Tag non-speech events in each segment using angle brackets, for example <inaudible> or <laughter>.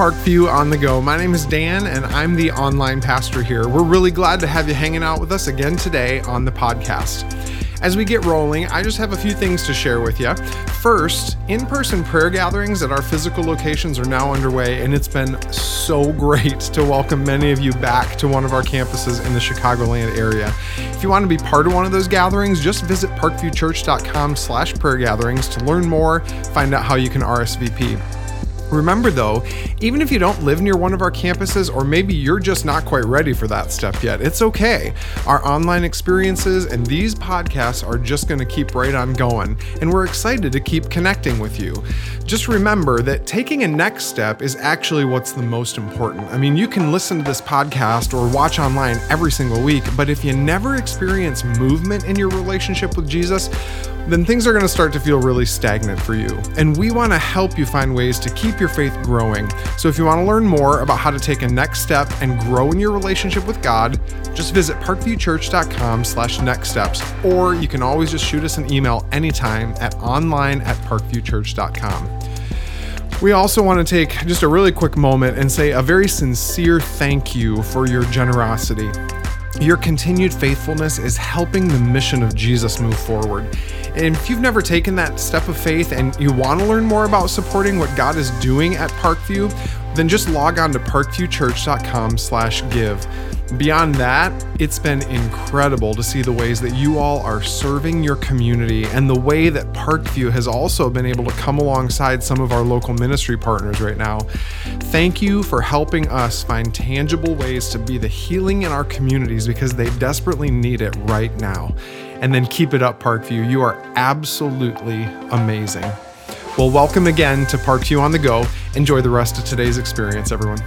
Parkview on the Go. My name is Dan, and I'm the online pastor here. We're really glad to have you hanging out with us again today on the podcast. As we get rolling, I just have a few things to share with you. First, in person prayer gatherings at our physical locations are now underway, and it's been so <laughs> great to welcome many of you back to one of our campuses in the Chicagoland area. If you want to be part of one of those gatherings, just visit parkviewchurch.com slash prayer gatherings to learn more, find out how you can RSVP. Remember though, even if you don't live near one of our campuses or maybe you're just not quite ready for that step yet, it's okay. Our online experiences and these podcasts are just going to keep right on going, and we're excited to keep connecting with you. Just remember that taking a next step is actually what's the most important. I mean, you can listen to this podcast or watch online every single week, but if you never experience movement in your relationship with Jesus, then things are going to start to feel really stagnant for you. And we want to help you find ways to keep your faith growing. So if you want to learn more about how to take a next step and grow in your relationship with God, just visit parkviewchurch.com slash next steps, or you can always just shoot us an email anytime at online at parkviewchurch.com. We also want to take just a really quick moment and say a very sincere thank you for your generosity. Your continued faithfulness is helping the mission of Jesus move forward. And if you've never taken that step of faith and you want to learn more about supporting what God is doing at Parkview, then just log on to parkviewchurch.com/give. Beyond that, it's been incredible to see the ways that you all are serving your community and the way that Parkview has also been able to come alongside some of our local ministry partners right now. Thank you for helping us find tangible ways to be the healing in our communities because they desperately need it right now and then keep it up, Parkview. You are absolutely amazing. Well, welcome again to Parkview on the Go. Enjoy the rest of today's experience, everyone.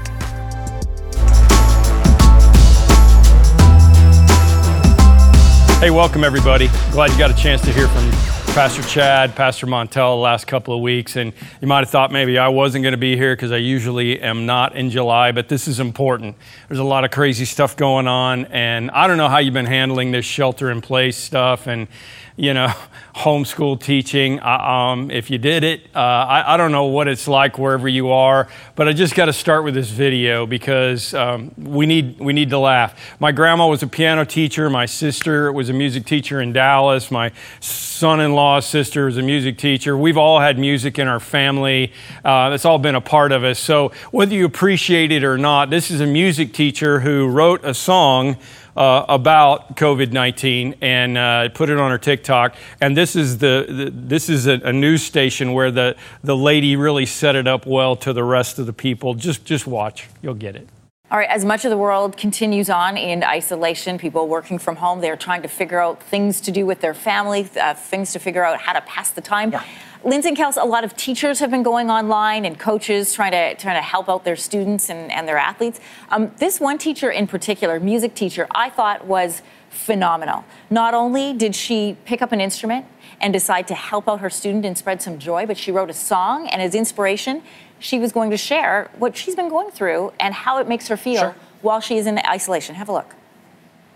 Hey, welcome everybody. Glad you got a chance to hear from Pastor Chad, Pastor Montel the last couple of weeks. And you might have thought maybe I wasn't going to be here because I usually am not in July, but this is important. There's a lot of crazy stuff going on. And I don't know how you've been handling this shelter in place stuff. And you know, <laughs> homeschool teaching. Um, if you did it, uh, I, I, don't know what it's like wherever you are, but I just got to start with this video because um, we need we need to laugh. My grandma was a piano teacher. My sister was a music teacher in Dallas. My son-in-law's sister was a music teacher. We've all had music in our family. Uh, that's all been a part of us. So whether you appreciate it or not, this is a music teacher who wrote a song uh, about COVID 19 and uh, put it on her TikTok. And this is, the, the this is a, a, news station where the, the lady really set it up well to the rest of the people. Just, just watch, you'll get it. All right, as much of the world continues on in isolation, people working from home, they're trying to figure out things to do with their family, uh, things to figure out how to pass the time. Yeah. Lindsay and Kels, a lot of teachers have been going online and coaches trying to trying to help out their students and, and their athletes. Um, this one teacher in particular, music teacher, I thought was phenomenal. Not only did she pick up an instrument and decide to help out her student and spread some joy, but she wrote a song and as inspiration, she was going to share what she's been going through and how it makes her feel sure. while is in isolation. Have a look.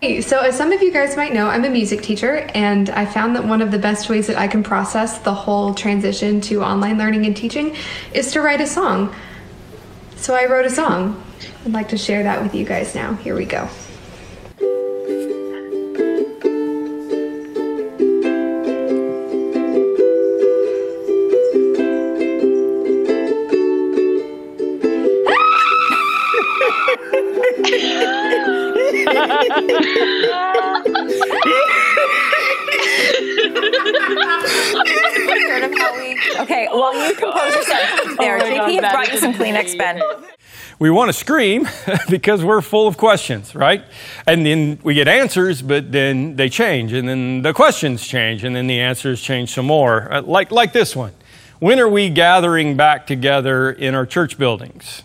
Hey, so as some of you guys might know, I'm a music teacher, and I found that one of the best ways that I can process the whole transition to online learning and teaching is to write a song. So I wrote a song. I'd like to share that with you guys now. Here we go. Kleenex, Ben. <laughs> We want to scream <laughs> because we're full of questions, right? And then we get answers, but then they change, and then the questions change, and then the answers change some more. Uh, like, like this one When are we gathering back together in our church buildings?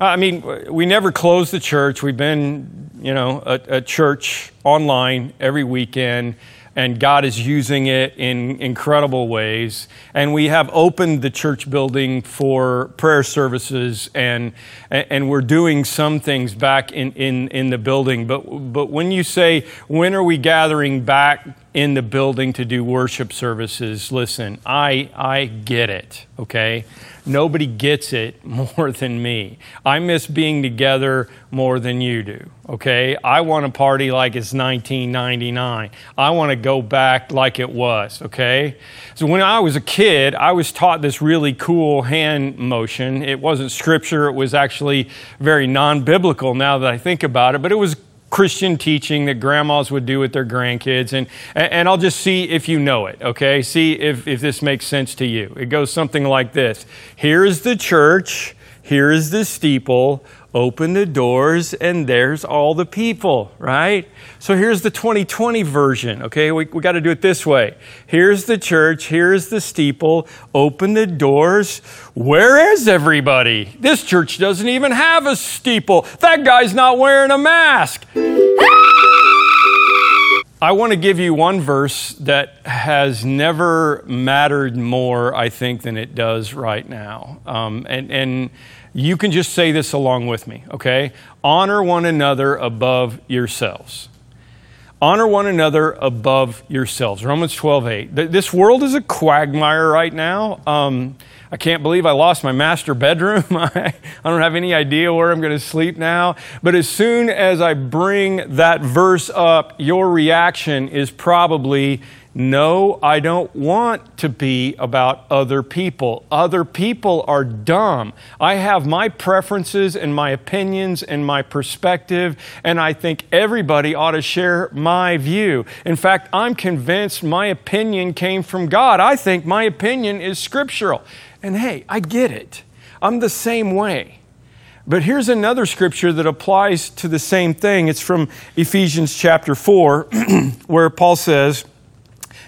Uh, I mean, we never closed the church. We've been, you know, a, a church online every weekend, and God is using it in incredible ways. And we have opened the church building for prayer services, and and we're doing some things back in, in, in the building. But but when you say when are we gathering back in the building to do worship services. Listen, I, I get it, okay? Nobody gets it <laughs> more than me. I miss being together more than you do, okay? I want to party like it's 1999. I want to go back like it was, okay? So when I was a kid, I was taught this really cool hand motion. It wasn't scripture, it was actually very non biblical now that I think about it, but it was Christian teaching that grandmas would do with their grandkids. And, and I'll just see if you know it, okay? See if, if this makes sense to you. It goes something like this Here is the church, here is the steeple. Open the doors, and there's all the people, right? So here's the 2020 version, okay? We, we got to do it this way. Here's the church, here's the steeple. Open the doors. Where is everybody? This church doesn't even have a steeple. That guy's not wearing a mask. I want to give you one verse that has never mattered more, I think, than it does right now. Um, and, and you can just say this along with me, okay? Honor one another above yourselves. Honor one another above yourselves. Romans 12, 8. This world is a quagmire right now. Um, I can't believe I lost my master bedroom. <laughs> I I don't have any idea where I'm going to sleep now. But as soon as I bring that verse up, your reaction is probably, no, I don't want to be about other people. Other people are dumb. I have my preferences and my opinions and my perspective, and I think everybody ought to share my view. In fact, I'm convinced my opinion came from God. I think my opinion is scriptural. And hey, I get it. I'm the same way. But here's another scripture that applies to the same thing. It's from Ephesians chapter 4, <clears throat> where Paul says,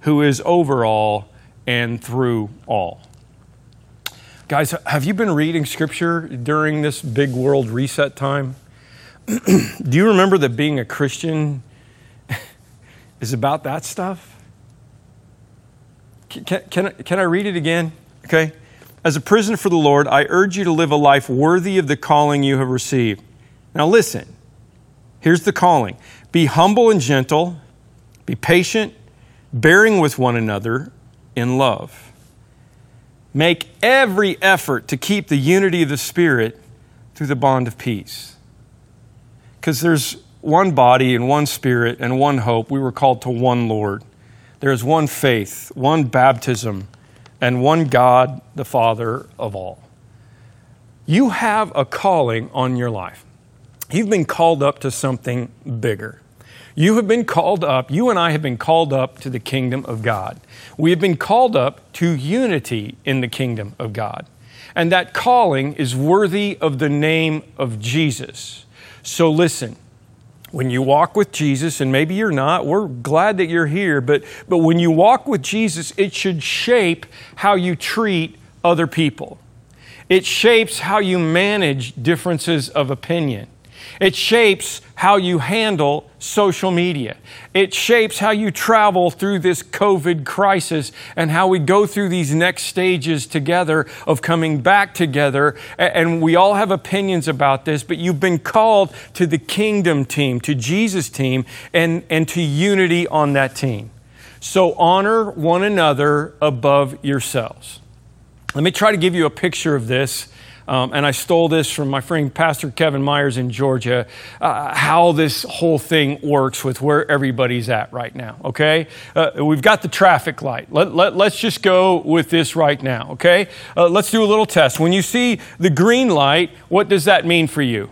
who is over all and through all. Guys, have you been reading scripture during this big world reset time? <clears throat> Do you remember that being a Christian <laughs> is about that stuff? Can, can, can I read it again? Okay. As a prisoner for the Lord, I urge you to live a life worthy of the calling you have received. Now, listen. Here's the calling be humble and gentle, be patient, bearing with one another in love. Make every effort to keep the unity of the Spirit through the bond of peace. Because there's one body and one Spirit and one hope. We were called to one Lord. There is one faith, one baptism, and one God, the Father of all. You have a calling on your life. You've been called up to something bigger. You have been called up, you and I have been called up to the kingdom of God. We have been called up to unity in the kingdom of God. And that calling is worthy of the name of Jesus. So listen, when you walk with Jesus, and maybe you're not, we're glad that you're here, but, but when you walk with Jesus, it should shape how you treat other people. It shapes how you manage differences of opinion. It shapes how you handle social media. It shapes how you travel through this COVID crisis and how we go through these next stages together of coming back together. And we all have opinions about this, but you've been called to the kingdom team, to Jesus' team, and, and to unity on that team. So honor one another above yourselves. Let me try to give you a picture of this um, and I stole this from my friend Pastor Kevin Myers in Georgia, uh, how this whole thing works with where everybody's at right now, okay? Uh, we've got the traffic light. Let, let, let's just go with this right now, okay? Uh, let's do a little test. When you see the green light, what does that mean for you?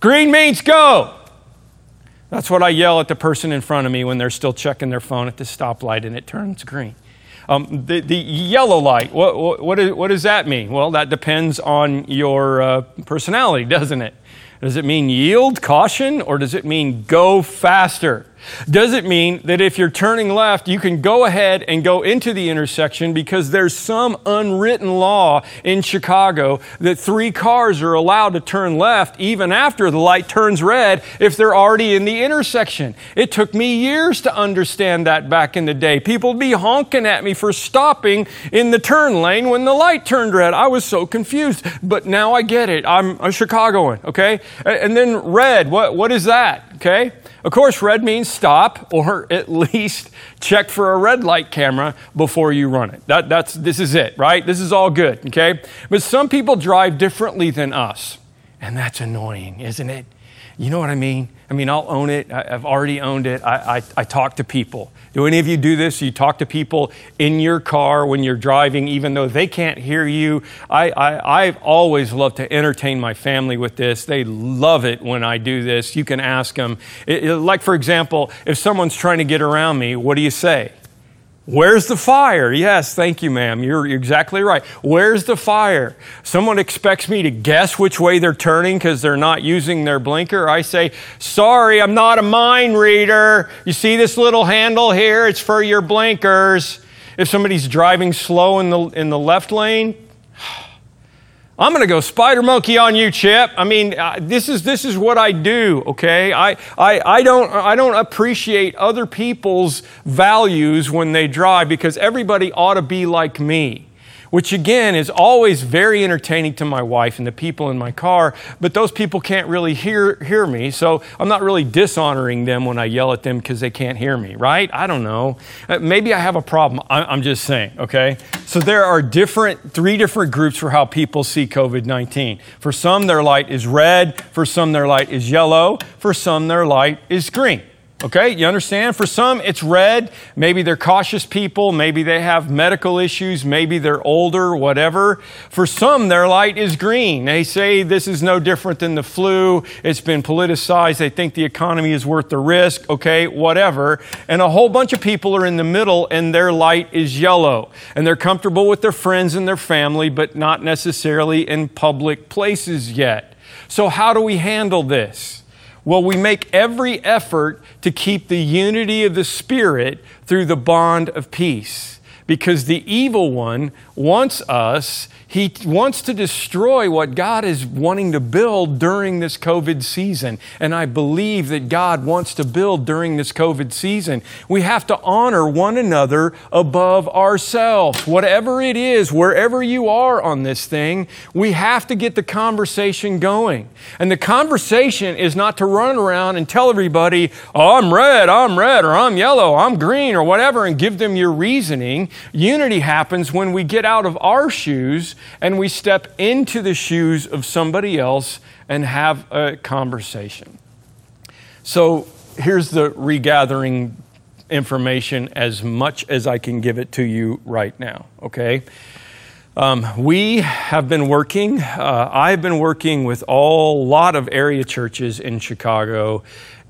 Green means go. That's what I yell at the person in front of me when they're still checking their phone at the stoplight and it turns green. Um, the, the yellow light, what, what, does that mean? Well, that depends on your uh, personality, <laughs> doesn't it? Does it mean yield, caution, or does it mean go faster? Does it mean that if you're turning left, you can go ahead and go into the intersection because there's some unwritten law in Chicago that three cars are allowed to turn left even after the light turns red if they're already in the intersection? It took me years to understand that back in the day. People would be honking at me for stopping in the turn lane when the light turned red. I was so confused, but now I get it. I'm a Chicagoan, okay? And then red, what, what is that, okay? Of course, red means stop or <laughs> at least check for a red light camera before you run it. That, that's, this is it, right? This is all good, okay? But some people drive differently than us, and that's annoying, isn't it? You know what I mean? I mean, I'll own it. I, have already owned it. I, I, I, talk to people. Do any of you do this? You talk to people in your car when you're driving, even though they can't hear you. I, I, I've always loved to entertain my family with this. They love it when I do this. You can ask them. It, it, like, for example, if someone's trying to get around me, what do you say? Where's the fire? Yes, thank you, ma'am. You're exactly right. Where's the fire? Someone expects me to guess which way they're turning because they're not using their blinker. I say, sorry, I'm not a mind reader. You see this little handle here? It's for your blinkers. If somebody's driving slow in the, in the left lane, I'm going to go spider monkey on you, Chip. I mean, uh, this is this is what I do. Okay, I, I I don't I don't appreciate other people's values when they drive because everybody ought to be like me which again is always very entertaining to my wife and the people in my car, but those people can't really hear, hear me, so I'm not really dishonoring them when I yell at them because they can't hear me, right? I don't know. Uh, maybe I have a problem. I'm just saying, okay? So there are different, three different groups for how people see COVID 19. For some, their light is red, for some, their light is yellow, for some, their light is green. Okay, you understand? For some, it's red. Maybe they're cautious people. Maybe they have medical issues. Maybe they're older, whatever. For some, their light is green. They say this is no different than the flu. It's been politicized. They think the economy is worth the risk. Okay, whatever. And a whole bunch of people are in the middle and their light is yellow. And they're comfortable with their friends and their family, but not necessarily in public places yet. So, how do we handle this? Well, we make every effort to keep the unity of the Spirit through the bond of peace because the evil one wants us he wants to destroy what God is wanting to build during this COVID season. And I believe that God wants to build during this COVID season. We have to honor one another above ourselves. Whatever it is, wherever you are on this thing, we have to get the conversation going. And the conversation is not to run around and tell everybody, oh, I'm red, I'm red, or I'm yellow, I'm green, or whatever, and give them your reasoning. Unity happens when we get out of our shoes and we step into the shoes of somebody else and have a conversation. So here's the regathering information as much as I can give it to you right now, okay? Um, we have been working, uh, I've been working with a lot of area churches in Chicago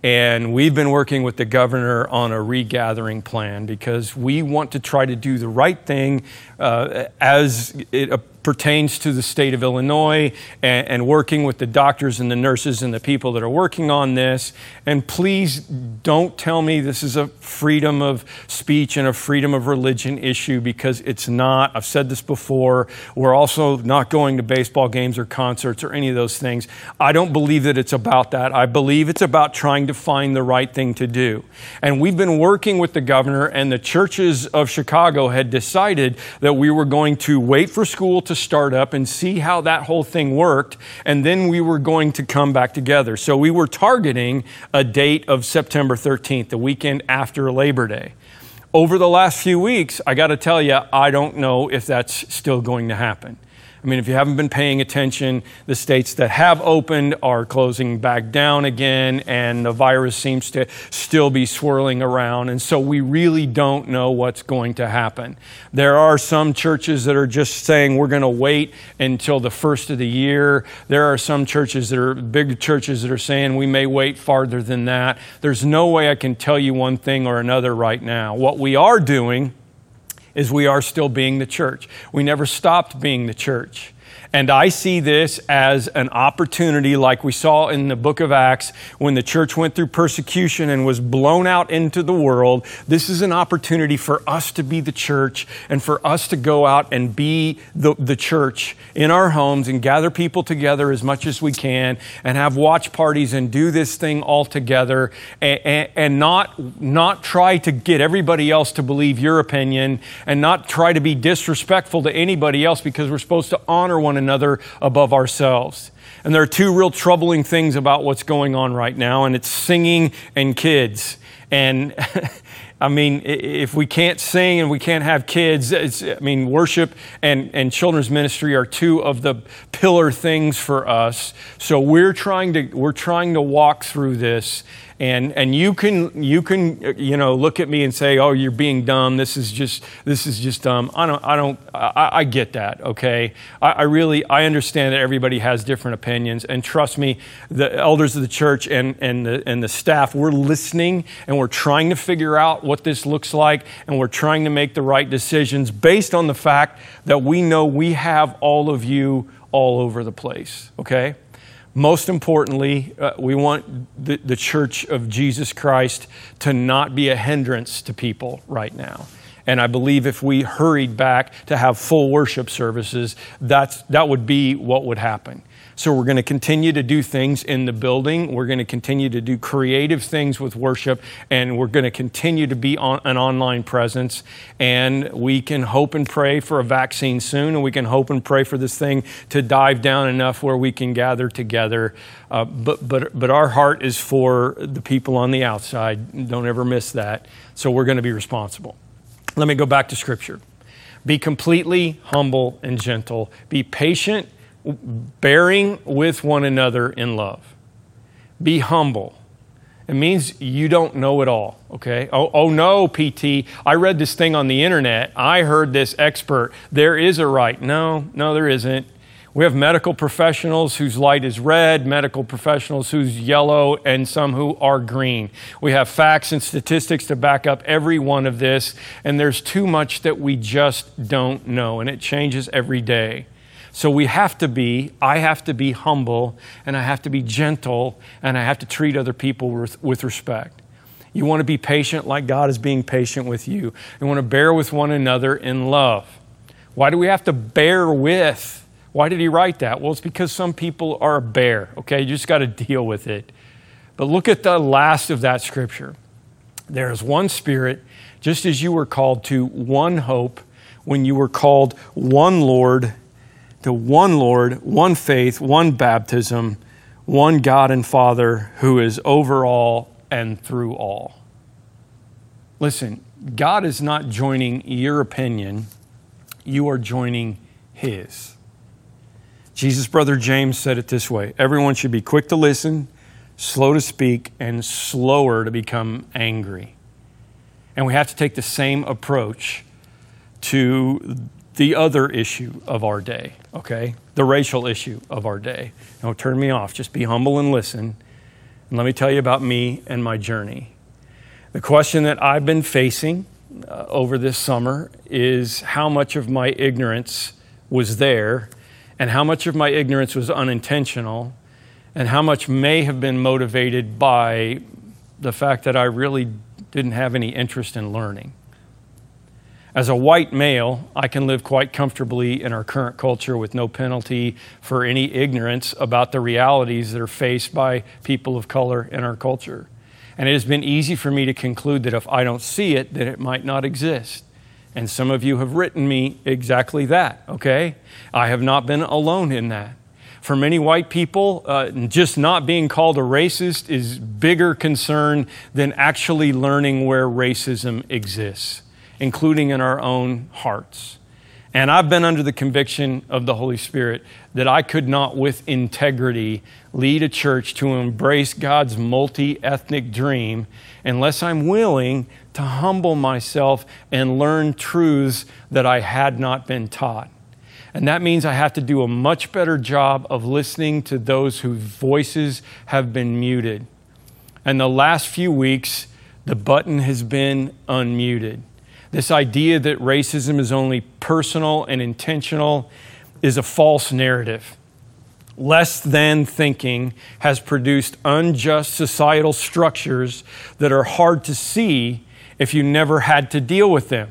and we've been working with the governor on a regathering plan because we want to try to do the right thing uh, as it pertains to the state of Illinois and, and, working with the doctors and the nurses and the people that are working on this. And please don't tell me this is a freedom of speech and a freedom of religion issue because it's not. I've said this before. We're also not going to baseball games or concerts or any of those things. I don't believe that it's about that. I believe it's about trying to find the right thing to do. And we've been working with the governor, and the churches of Chicago had decided that we were going to wait for school to start up and see how that whole thing worked, and then we were going to come back together. So we were targeting a date of September 13th, the weekend after Labor Day. Over the last few weeks, I got to tell you, I don't know if that's still going to happen. I mean, if you haven't been paying attention, the states that have opened are closing back down again, and the virus seems to still be swirling around. And so we really don't know what's going to happen. There are some churches that are just saying we're going to wait until the first of the year. There are some churches that are big churches that are saying we may wait farther than that. There's no way I can tell you one thing or another right now. What we are doing is we are still being the church. We never stopped being the church. And I see this as an opportunity, like we saw in the book of Acts when the church went through persecution and was blown out into the world. This is an opportunity for us to be the church and for us to go out and be the, the church in our homes and gather people together as much as we can and have watch parties and do this thing all together and, and, and not, not try to get everybody else to believe your opinion and not try to be disrespectful to anybody else because we're supposed to honor one another above ourselves. And there are two real troubling things about what's going on right now, and it's singing and kids. And <laughs> I mean, if we can't sing and we can't have kids, I mean, worship and, and children's ministry are two of the pillar things for us. So we're trying to, we're trying to walk through this and and you can you can you know look at me and say oh you're being dumb. This is just this is just dumb. I don't i don't i, I get that okay? I, I, really i understand that everybody has different opinions. And trust me the elders of the church and and the, and the staff we're listening and we're trying to figure out what this looks like and we're trying to make the right decisions based on the fact that we know we have all of you all over the place okay most importantly, uh, we want the, the church of Jesus Christ to not be a hindrance to people right now. And I believe if we hurried back to have full worship services, that's, that would be what would happen. So we're going to continue to do things in the building. We're going to continue to do creative things with worship, and we're going to continue to be on an online presence. And we can hope and pray for a vaccine soon, and we can hope and pray for this thing to dive down enough where we can gather together. Uh, but, but, but our heart is for the people on the outside. Don't ever miss that. So we're going to be responsible. Let me go back to Scripture. Be completely humble and gentle. Be patient bearing with one another in love. Be humble. It means you don't know it all, okay? Oh, oh, no, PT. I read this thing on the internet. I heard this expert. There is a right. No, no, there isn't. We have medical professionals whose light is red, medical professionals whose yellow, and some who are green. We have facts and statistics to back up every one of this, and there's too much that we just don't know, and it changes every day. So we have to be, I have to be humble, and I have to be gentle, and I have to treat other people with, with respect. You want to be patient like God is being patient with you. You want to bear with one another in love. Why do we have to bear with? Why did he write that? Well, it's because some people are a bear, okay? You just got to deal with it. But look at the last of that scripture. There is one spirit, just as you were called to one hope when you were called one Lord to one Lord, one faith, one baptism, one God and Father who is over all and through all. Listen, God is not joining your opinion, you are joining His. Jesus' brother James said it this way Everyone should be quick to listen, slow to speak, and slower to become angry. And we have to take the same approach to the other issue of our day, okay? The racial issue of our day. Don't turn me off. Just be humble and listen. And let me tell you about me and my journey. The question that I've been facing uh, over this summer is how much of my ignorance was there, and how much of my ignorance was unintentional, and how much may have been motivated by the fact that I really didn't have any interest in learning. As a white male, I can live quite comfortably in our current culture with no penalty for any ignorance about the realities that are faced by people of color in our culture. And it has been easy for me to conclude that if I don't see it, then it might not exist. And some of you have written me exactly that, okay? I have not been alone in that. For many white people, uh, just not being called a racist is bigger concern than actually learning where racism exists including in our own hearts. And I've been under the conviction of the Holy Spirit that I could not, with integrity, lead a church to embrace God's multi ethnic dream unless I'm willing to humble myself and learn truths that I had not been taught. And that means I have to do a much better job of listening to those whose voices have been muted. And the last few weeks, the button has been unmuted. This idea that racism is only personal and intentional is a false narrative. Less than thinking has produced unjust societal structures that are hard to see if you never had to deal with them.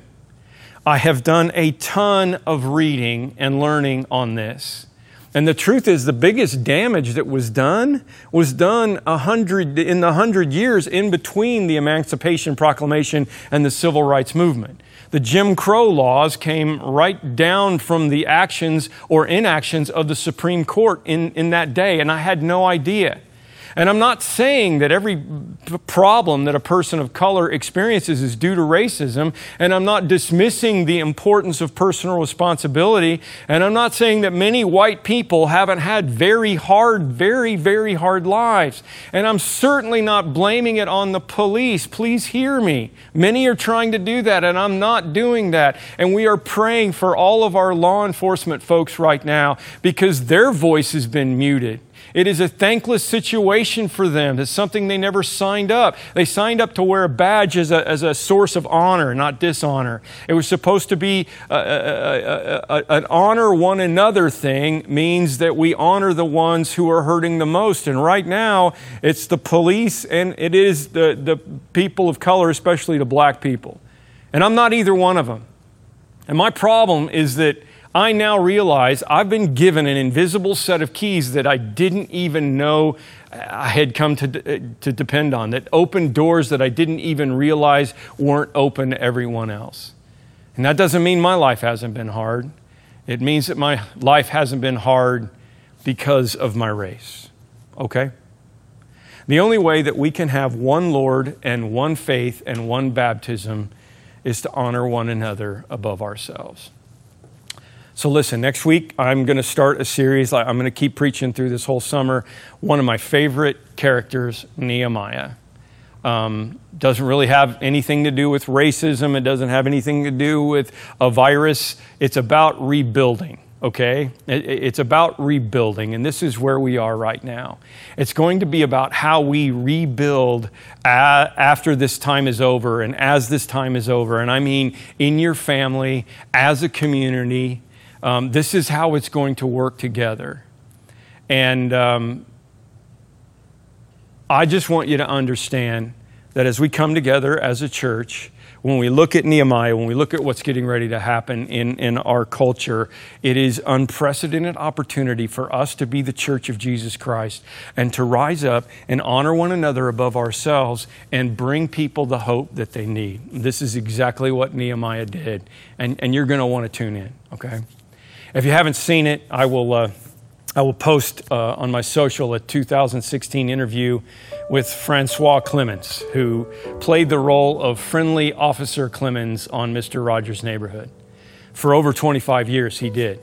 I have done a ton of reading and learning on this. And the truth is, the biggest damage that was done was done a hundred, in the hundred years in between the Emancipation Proclamation and the Civil Rights Movement. The Jim Crow laws came right down from the actions or inactions of the Supreme Court in, in that day, and I had no idea. And I'm not saying that every problem that a person of color experiences is due to racism, and I'm not dismissing the importance of personal responsibility, and I'm not saying that many white people haven't had very hard, very, very hard lives. And I'm certainly not blaming it on the police. Please hear me. Many are trying to do that, and I'm not doing that. And we are praying for all of our law enforcement folks right now because their voice has been muted. It is a thankless situation for them. It's something they never signed up. They signed up to wear a badge as a, as a source of honor, not dishonor. It was supposed to be a, a, a, an honor one another thing, means that we honor the ones who are hurting the most. And right now, it's the police and it is the, the people of color, especially the black people. And I'm not either one of them. And my problem is that I now realize I've been given an invisible set of keys that I didn't even know I had come to, uh, to depend on, that opened doors that I didn't even realize weren't open to everyone else. And that doesn't mean my life hasn't been hard. It means that my life hasn't been hard because of my race. Okay? The only way that we can have one Lord and one faith and one baptism is to honor one another above ourselves. So, listen, next week I'm going to start a series. I'm going to keep preaching through this whole summer. One of my favorite characters, Nehemiah. Um, doesn't really have anything to do with racism, it doesn't have anything to do with a virus. It's about rebuilding, okay? It, it's about rebuilding, and this is where we are right now. It's going to be about how we rebuild a- after this time is over and as this time is over. And I mean in your family, as a community, um, this is how it's going to work together. And um, I just want you to understand that as we come together as a church, when we look at Nehemiah, when we look at what's getting ready to happen in, in our culture, it is unprecedented opportunity for us to be the church of Jesus Christ and to rise up and honor one another above ourselves and bring people the hope that they need. This is exactly what Nehemiah did. And, and you're going to want to tune in, okay? If you haven't seen it, I will, uh, I will post uh, on my social a 2016 interview with Francois Clemmons, who played the role of friendly Officer Clemmons on Mr. Rogers' Neighborhood. For over 25 years, he did.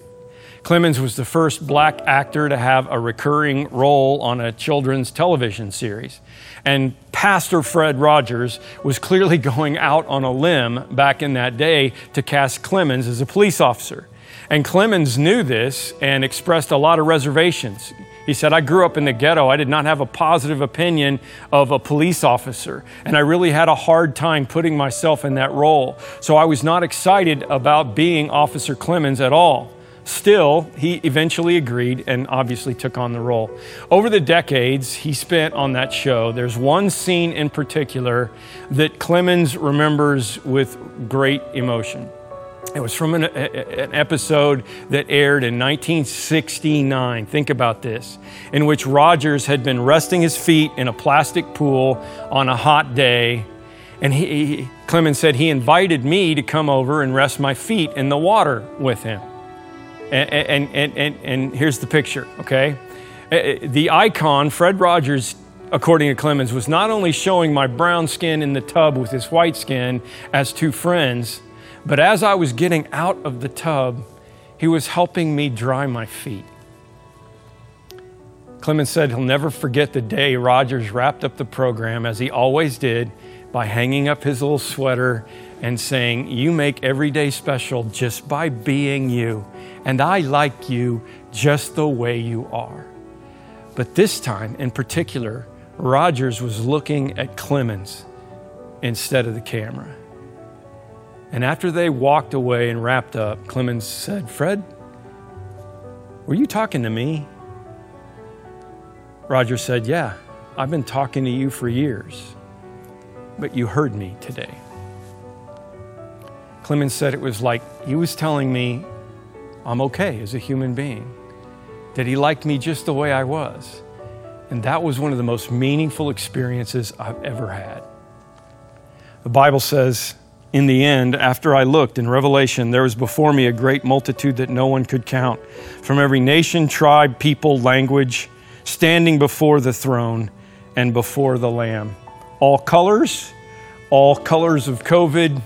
Clemmons was the first black actor to have a recurring role on a children's television series. And Pastor Fred Rogers was clearly <laughs> going out on a limb back in that day to cast Clemmons as a police officer. And Clemmons knew this and expressed a lot of reservations. He said, I grew up in the ghetto. I did not have a positive opinion of a police officer. And I really had a hard time putting myself in that role. So I was not excited about being Officer Clemmons at all. Still, he eventually agreed and obviously took on the role. Over the decades he spent on that show, there's one scene in particular that Clemmons remembers with great emotion. It was from an, an, episode that aired in 1969. Think about this, in which Rogers had been resting his feet in a plastic pool on a hot day. And he, Clemmons said he invited me to come over and rest my feet in the water with him. And, and, and, and, here's the picture, okay? The icon, Fred Rogers, according to Clemmons, was not only showing my brown skin in the tub with his white skin as two friends but as I was getting out of the tub, he was helping me dry my feet. Clemmons said he'll never forget the day Rogers wrapped up the program, as he always did, by hanging up his little sweater and saying, You make every day special just by being you, and I like you just the way you are. But this time in particular, Rogers was looking at Clemmons instead of the camera. And after they walked away and wrapped up, Clemmons said, Fred, Were you talking to me? Roger said, Yeah, I've been talking to you for years, but you heard me today. Clemmons said it was like he was telling me I'm okay as a human being, that he liked me just the way I was. And that was one of the most meaningful experiences I've ever had. The Bible says, in the end, after I looked in Revelation, there was before me a great multitude that no one could count, from every nation, tribe, people, language, standing before the throne and before the Lamb. All colors, all colors of COVID,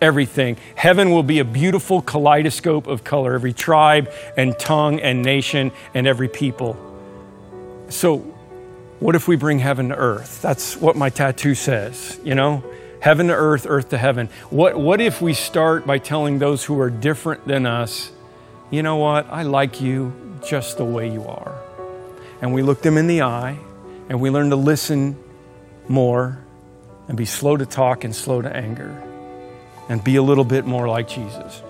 everything. Heaven will be a beautiful kaleidoscope of color, every tribe and tongue and nation and every people. So, what if we bring heaven to earth? That's what my tattoo says, you know? Heaven to earth, earth to heaven. What, what if we start by telling those who are different than us, you know what? I like you just the way you are. And we look them in the eye and we learn to listen more and be slow to talk and slow to anger and be a little bit more like Jesus.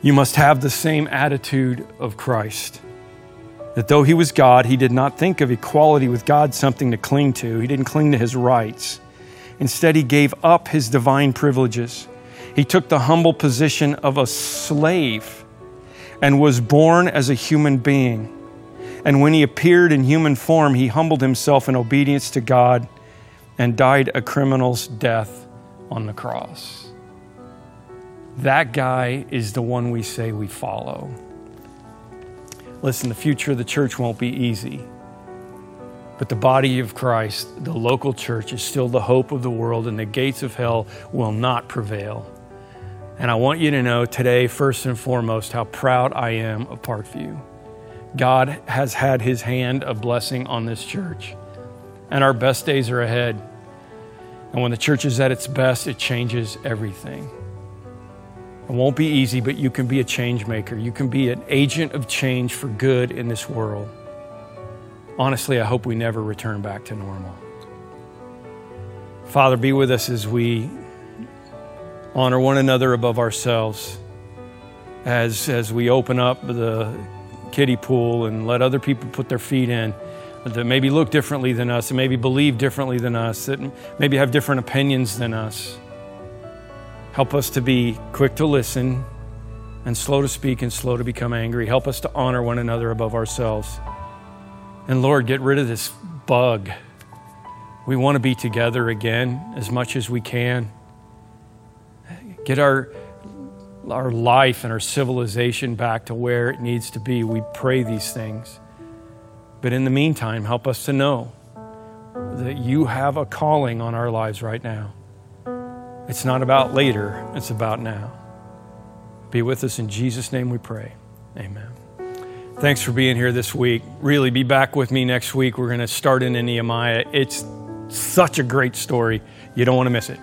You must have the same attitude of Christ. That though he was God, he did not think of equality with God something to cling to. He didn't cling to his rights. Instead, he gave up his divine privileges. He took the humble position of a slave and was born as a human being. And when he appeared in human form, he humbled himself in obedience to God and died a criminal's death on the cross. That guy is the one we say we follow. Listen, the future of the church won't be easy. But the body of Christ, the local church, is still the hope of the world, and the gates of hell will not prevail. And I want you to know today, first and foremost, how proud I am of Parkview. God has had his hand of blessing on this church, and our best days are ahead. And when the church is at its best, it changes everything. It won't be easy, but you can be a change maker. You can be an agent of change for good in this world honestly, I hope we never return back to normal. Father, be with us as we honor one another above ourselves, as, as we open up the kiddie pool and let other people put their feet in that maybe look differently than us and maybe believe differently than us, that maybe have different opinions than us. Help us to be quick to listen and slow to speak and slow to become angry. Help us to honor one another above ourselves. And Lord, get rid of this bug. We want to be together again as much as we can. Get our, our life and our civilization back to where it needs to be. We pray these things. But in the meantime, help us to know that you have a calling on our lives right now. It's not about later, it's about now. Be with us in Jesus' name we pray. Amen. Thanks for being here this week. Really, be back with me next week. We're going to start in Nehemiah. It's such a great story. You don't want to miss it.